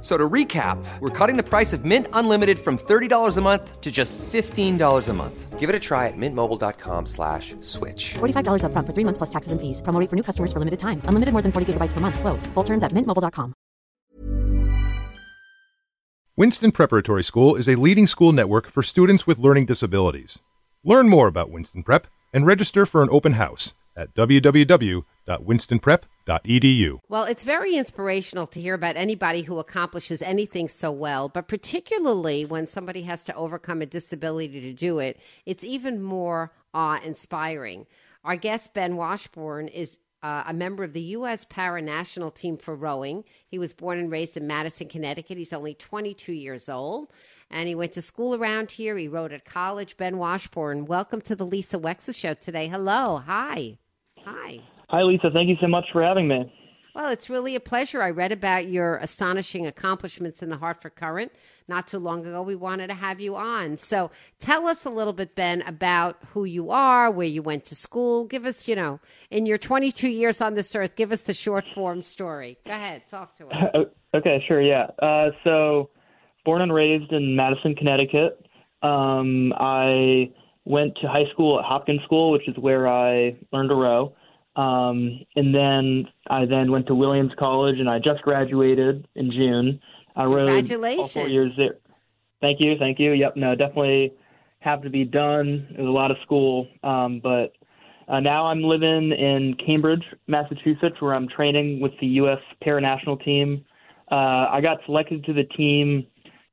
So to recap, we're cutting the price of Mint Unlimited from $30 a month to just $15 a month. Give it a try at mintmobile.com slash switch. $45 upfront for three months plus taxes and fees. Promo rate for new customers for limited time. Unlimited more than 40 gigabytes per month. Slows. Full terms at mintmobile.com. Winston Preparatory School is a leading school network for students with learning disabilities. Learn more about Winston Prep and register for an open house at www.winstonprep.edu. Well, it's very inspirational to hear about anybody who accomplishes anything so well, but particularly when somebody has to overcome a disability to do it, it's even more awe inspiring. Our guest, Ben Washburne, is uh, a member of the U.S. para national team for rowing. He was born and raised in Madison, Connecticut. He's only 22 years old, and he went to school around here. He rowed at college. Ben Washburne, welcome to the Lisa Wexler Show today. Hello. Hi. Hi. Hi, Lisa. Thank you so much for having me. Well, it's really a pleasure. I read about your astonishing accomplishments in the Hartford Courant not too long ago. We wanted to have you on. So tell us a little bit, Ben, about who you are, where you went to school. Give us, you know, in your 22 years on this earth, give us the short form story. Go ahead, talk to us. okay, sure, yeah. Uh, so, born and raised in Madison, Connecticut. Um, I went to high school at Hopkins School, which is where I learned to row. Um, and then I then went to Williams College, and I just graduated in June. I rowed Congratulations. all four years there. Thank you, thank you. Yep, no, definitely have to be done. It was a lot of school, um, but uh, now I'm living in Cambridge, Massachusetts, where I'm training with the U.S. Paranational team. Uh, I got selected to the team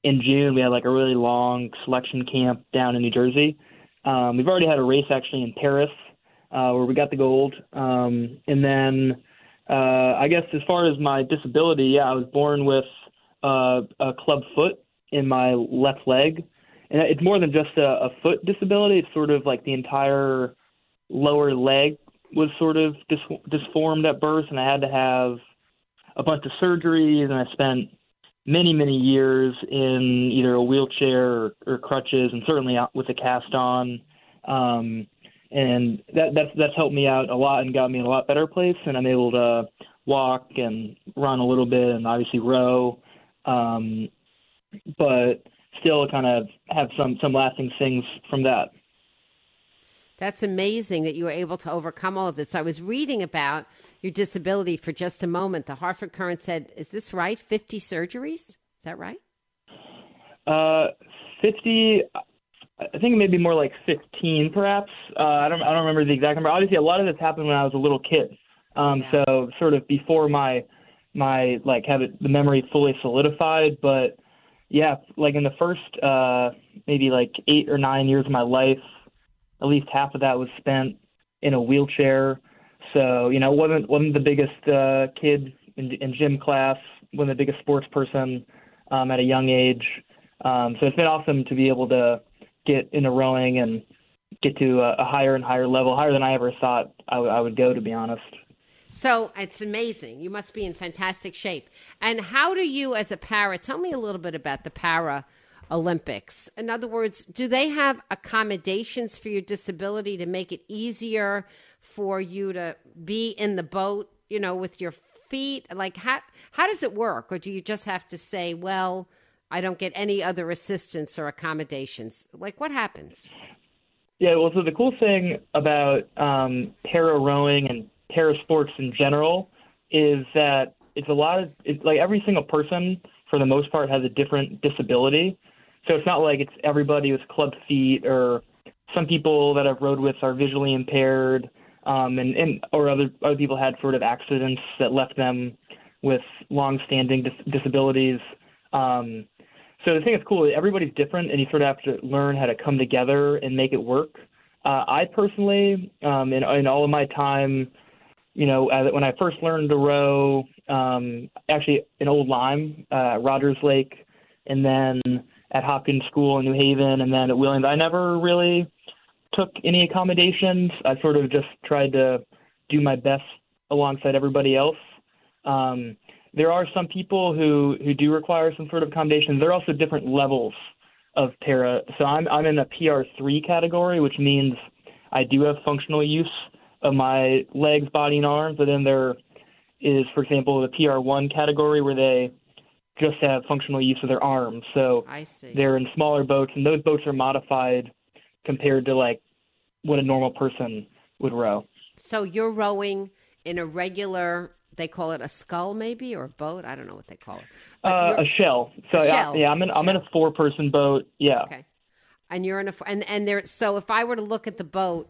in June. We had like a really long selection camp down in New Jersey. Um, we've already had a race actually in Paris uh, where we got the gold. Um, and then uh, I guess as far as my disability, yeah, I was born with uh, a club foot in my left leg, and it's more than just a, a foot disability. It's sort of like the entire lower leg was sort of dis- disformed at birth, and I had to have a bunch of surgeries, and I spent many many years in either a wheelchair or, or crutches, and certainly with a cast on. Um, and that that's that's helped me out a lot and got me in a lot better place. And I'm able to walk and run a little bit, and obviously row, um, but still kind of have some some lasting things from that. That's amazing that you were able to overcome all of this. I was reading about your disability for just a moment. The Hartford Courant said, "Is this right? Fifty surgeries? Is that right?" Uh, fifty. I think maybe more like 15, perhaps. Uh, I don't I don't remember the exact number. Obviously, a lot of this happened when I was a little kid. Um, Yeah. So sort of before my my like have it the memory fully solidified. But yeah, like in the first uh, maybe like eight or nine years of my life, at least half of that was spent in a wheelchair. So you know, wasn't wasn't the biggest uh, kid in, in gym class, wasn't the biggest sports person um, at a young age. Um, so it's been awesome to be able to get into rowing and get to a, a higher and higher level, higher than I ever thought I, w- I would go, to be honest. So it's amazing. You must be in fantastic shape. And how do you, as a para, tell me a little bit about the para Olympics? In other words, do they have accommodations for your disability to make it easier for you to be in the boat, you know, with your feet? Like how how does it work? Or do you just have to say, well, I don't get any other assistance or accommodations? Like what happens? Yeah, well, so the cool thing about um, para rowing and para sports in general is that it's a lot of it's like every single person for the most part has a different disability. So it's not like it's everybody with club feet or some people that I've rowed with are visually impaired, um, and, and or other other people had sort of accidents that left them with long-standing dis- disabilities. Um, so the thing that's cool is everybody's different, and you sort of have to learn how to come together and make it work. Uh, I personally, um, in, in all of my time, you know, uh, when I first learned to row, um, actually in Old Lyme, uh, Rogers Lake, and then at Hopkins School in New Haven, and then at Williams, I never really took any accommodations. I sort of just tried to do my best alongside everybody else. Um, there are some people who who do require some sort of accommodation. There are also different levels of para. So I'm I'm in a PR3 category, which means I do have functional use of my legs, body, and arms. But then there is, for example, the PR1 category where they just have functional use of their arms. So I see. they're in smaller boats, and those boats are modified compared to like what a normal person would row. So you're rowing in a regular, they call it a scull maybe or a boat. I don't know what they call it. Uh, a shell. So A yeah, shell. yeah, I'm in I'm in a four person boat. Yeah. Okay. And you're in a and and there. So if I were to look at the boat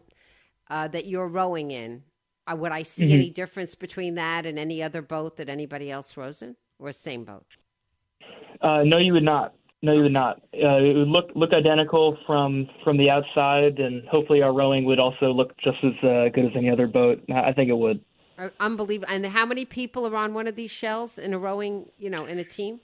uh, that you're rowing in, uh, would I see Mm-hmm. any difference between that and any other boat that anybody else rows in, or same boat? Uh, no, you would not. No, you would not. Uh, it would look look identical from from the outside, and hopefully our rowing would also look just as uh, good as any other boat. I I think it would. Uh, Unbelievable. And how many people are on one of these shells in a rowing? You know, in a team.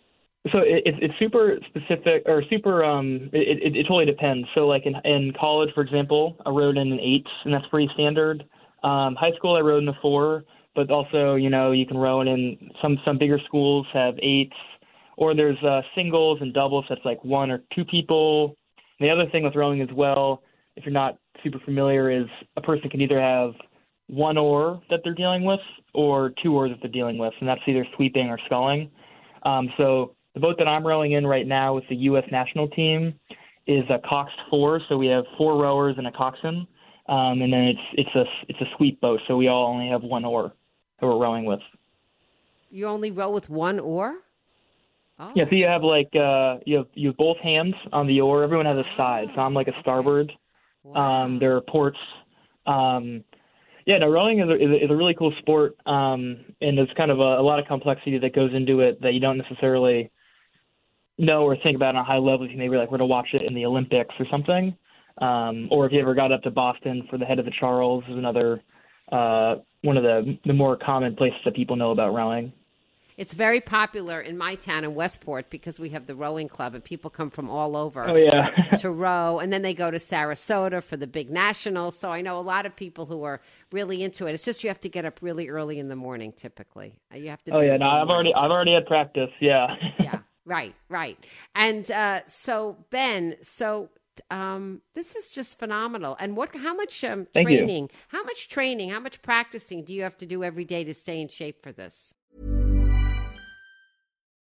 So it, it, it's super specific or super. Um, it, it, it totally depends. So like in in college, for example, I rowed in an eight, and that's pretty standard. Um, high school, I rowed in a four, but also you know you can row in, some some bigger schools have eights, or there's uh, singles and doubles. That's like one or two people. And the other thing with rowing as well, if you're not super familiar, is a person can either have one oar that they're dealing with or two oars that they're dealing with, and that's either sweeping or sculling. Um, so the boat that I'm rowing in right now with the U.S. national team is a coxed four, so we have four rowers and a coxswain, um, and then it's it's a it's a sweep boat, so we all only have one oar that we're rowing with. You only row with one oar. Oh. Yeah, so you have like uh, you have you have both hands on the oar. Everyone has a side, so I'm like a starboard. Um, there are ports. Um, yeah, no, rowing is a, is a, really cool sport, um, and there's kind of a, a lot of complexity that goes into it that you don't necessarily know or think about on a high level. If you maybe like were to watch it in the Olympics or something, um, or if you ever got up to Boston for the head of the Charles, is another uh, one of the the more common places that people know about rowing. It's very popular in my town in Westport because we have the rowing club and people come from all over Oh yeah. to row and then they go to Sarasota for the big nationals. So I know a lot of people who are really into it. It's just you have to get up really early in the morning typically. Uh, You have to oh yeah. No, I've already morning I've already had practice. Yeah. yeah, right, right. And uh, so, Ben, so um, this is just phenomenal. And what? How much um, you. training? How much training? How much practicing do you have to do every day to stay in shape for this?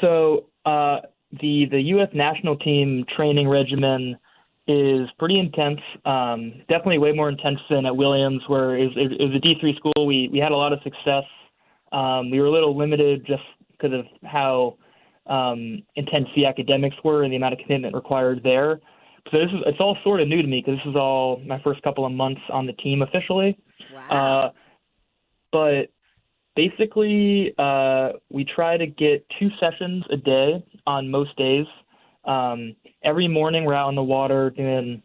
So uh, the the U.S. national team training regimen is pretty intense. Um, definitely way more intense than at Williams, where it was, it was a D3 school. We we had a lot of success. Um, we were a little limited just because of how um, intense the academics were and the amount of commitment required there. So this is it's all sort of new to me because this is all my first couple of months on the team officially. Wow. Uh, but basically, uh, we try to get two sessions a day on most days. Um, every morning, we're out on the water doing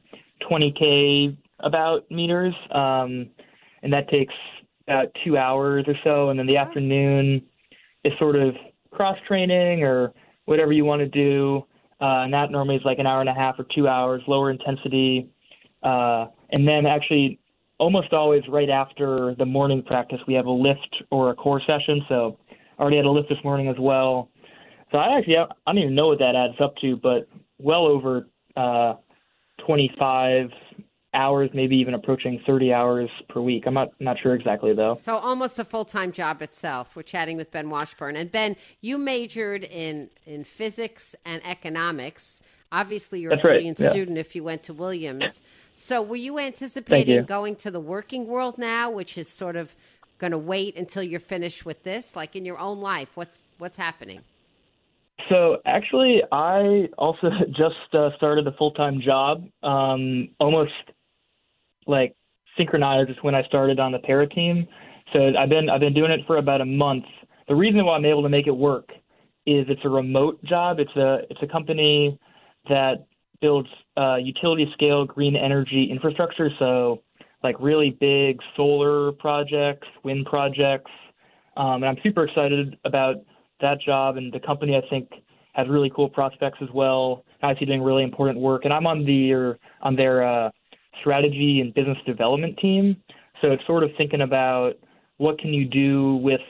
20k about meters, um, and that takes about two hours or so. And then the afternoon is sort of cross training or whatever you want to do. Uh, and that normally is like an hour and a half or two hours, lower intensity. Uh, and then actually, almost always right after the morning practice, we have a lift or a core session. So I already had a lift this morning as well. So I actually I don't even know what that adds up to, but well over uh, 25 hours, maybe even approaching 30 hours per week. I'm not not sure exactly though. So almost a full time job itself. We're chatting with Ben Washburne, and Ben, you majored in in physics and economics. Obviously, you're That's a right, brilliant yeah. student if you went to Williams. So, were you anticipating you. going to the working world now, which is sort of going to wait until you're finished with this? Like in your own life, what's what's happening? So actually, I also just uh, started a full time job, um, almost like synchronized with when I started on the para team. So I've been I've been doing it for about a month. The reason why I'm able to make it work is it's a remote job. It's a it's a company that builds uh, utility scale green energy infrastructure. So like really big solar projects, wind projects, um, and I'm super excited about that job. And the company I think has really cool prospects as well. Obviously doing really important work, and I'm on the on their uh, strategy and business development team. So it's sort of thinking about what can you do with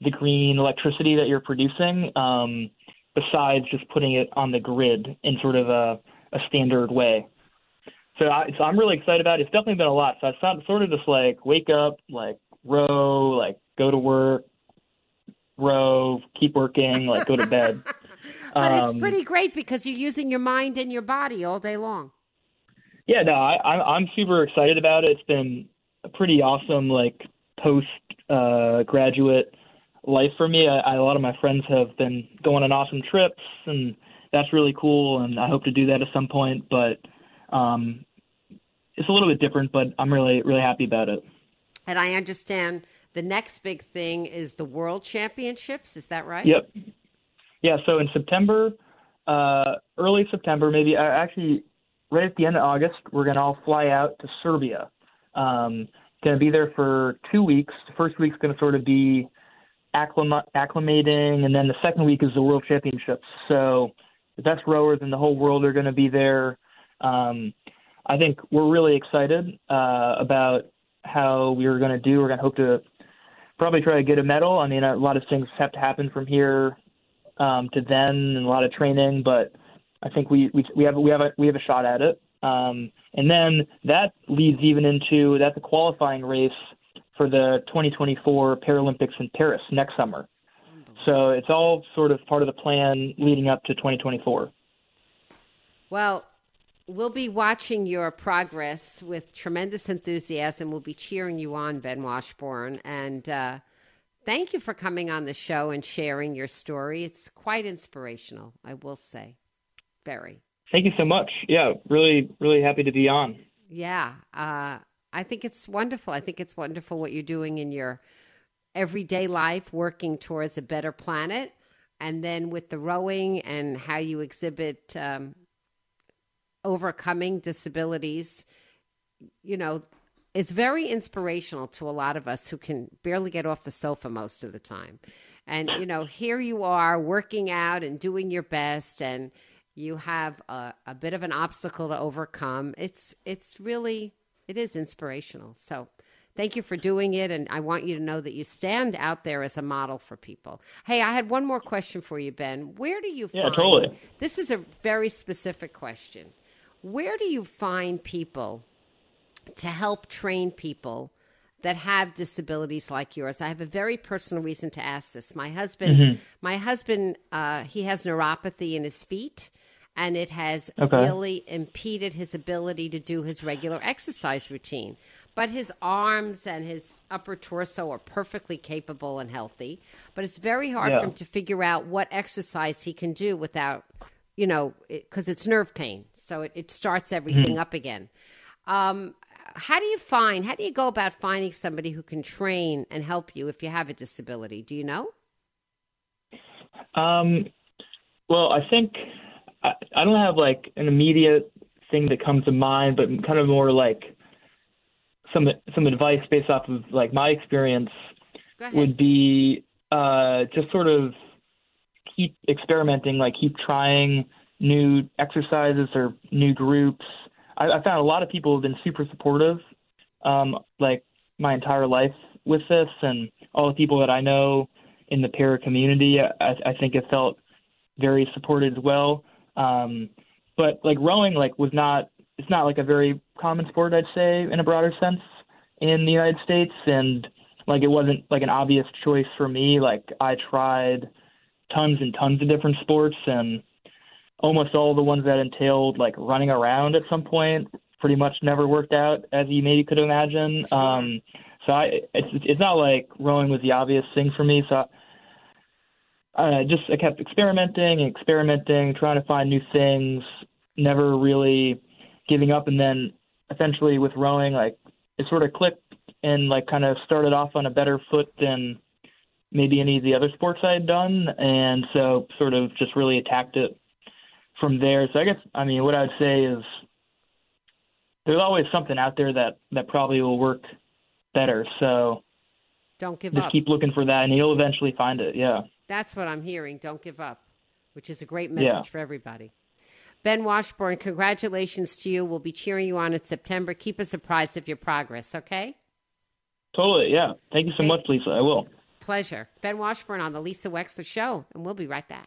the green electricity that you're producing, um, besides just putting it on the grid and sort of a, a standard way. So, I, so I'm really excited about it. It's definitely been a lot. So it's not sort of just like wake up, like row, like go to work, row, keep working, like go to bed. But it's Um, pretty great because you're using your mind and your body all day long. Yeah, no, I, I'm I'm super excited about it. It's been a pretty awesome like post uh, graduate life for me. I, I, a lot of my friends have been going on awesome trips, and that's really cool. And I hope to do that at some point. But um, it's a little bit different. But I'm really really happy about it. And I understand the next big thing is the World Championships. Is that right? Yep. Yeah. So in September, uh, early September, maybe uh, actually right at the end of August, we're gonna all fly out to Serbia. Um, gonna be there for two weeks. The first week's gonna sort of be acclimating, and then the second week is the World Championships. So the best rowers in the whole world are gonna be there. Um, I think we're really excited uh, about how we're gonna do. We're gonna hope to probably try to get a medal. I mean, a lot of things have to happen from here um, to then, and a lot of training. But I think we we, we have we have a we have a shot at it. Um, and then that leads even into that's a qualifying race for the 2024 Paralympics in Paris next summer. So it's all sort of part of the plan leading up to 2024. Well, we'll be watching your progress with tremendous enthusiasm. We'll be cheering you on, Ben Washburne. And uh, thank you for coming on the show and sharing your story. It's quite inspirational, I will say. Very. Thank you so much. Yeah, really, really happy to be on. Yeah. Uh, I think it's wonderful. I think it's wonderful what you're doing in your everyday life, working towards a better planet. And then with the rowing and how you exhibit um, overcoming disabilities, you know, is very inspirational to a lot of us who can barely get off the sofa most of the time. And, you know, here you are working out and doing your best and you have a, a bit of an obstacle to overcome. It's it's really it is inspirational. So thank you for doing it and I want you to know that you stand out there as a model for people. Hey, I had one more question for you, Ben. Where do you Yeah, find totally. This is a very specific question. Where do you find people to help train people that have disabilities like yours. I have a very personal reason to ask this. My husband, Mm-hmm. my husband, uh, he has neuropathy in his feet, and it has Okay. really impeded his ability to do his regular exercise routine. But his arms and his upper torso are perfectly capable and healthy. But it's very hard Yeah. for him to figure out what exercise he can do without, you know, because it's nerve pain. So it, it starts everything up again. Um, how do you find, how do you go about finding somebody who can train and help you if you have a disability? Do you know? Um, well, I think I, I don't have like an immediate thing that comes to mind, but kind of more like some some advice based off of like my experience would be uh, just sort of keep experimenting, like keep trying new exercises or new groups. I, I found a lot of people have been super supportive, um, like my entire life with this, and all the people that I know in the para community, I, I think have felt very supported as well. Um, but like rowing, like was not it's not like a very common sport, I'd say, in a broader sense in the United States, and like it wasn't like an obvious choice for me. Like I tried tons and tons of different sports, and almost all the ones that entailed like running around at some point pretty much never worked out as you maybe could imagine. Um, so I, it's it's not like rowing was the obvious thing for me. So I just I kept experimenting and experimenting, trying to find new things, never really giving up. And then eventually with rowing, like it sort of clicked and like kind of started off on a better foot than maybe any of the other sports I had done, and so sort of just really attacked it from there. So I guess I mean what I'd say is there's always something out there that that probably will work better. So Don't give just up. keep looking for that, and you'll eventually find it. Yeah. That's what I'm hearing. Don't give up, which is a great message Yeah. for everybody. Ben Washburne, congratulations to you. We'll be cheering you on in September. Keep us apprised of your progress, okay? Totally, yeah. Thank you so Thank- much, Lisa. I will. Pleasure. Ben Washburne on the Lisa Wexler Show, and we'll be right back.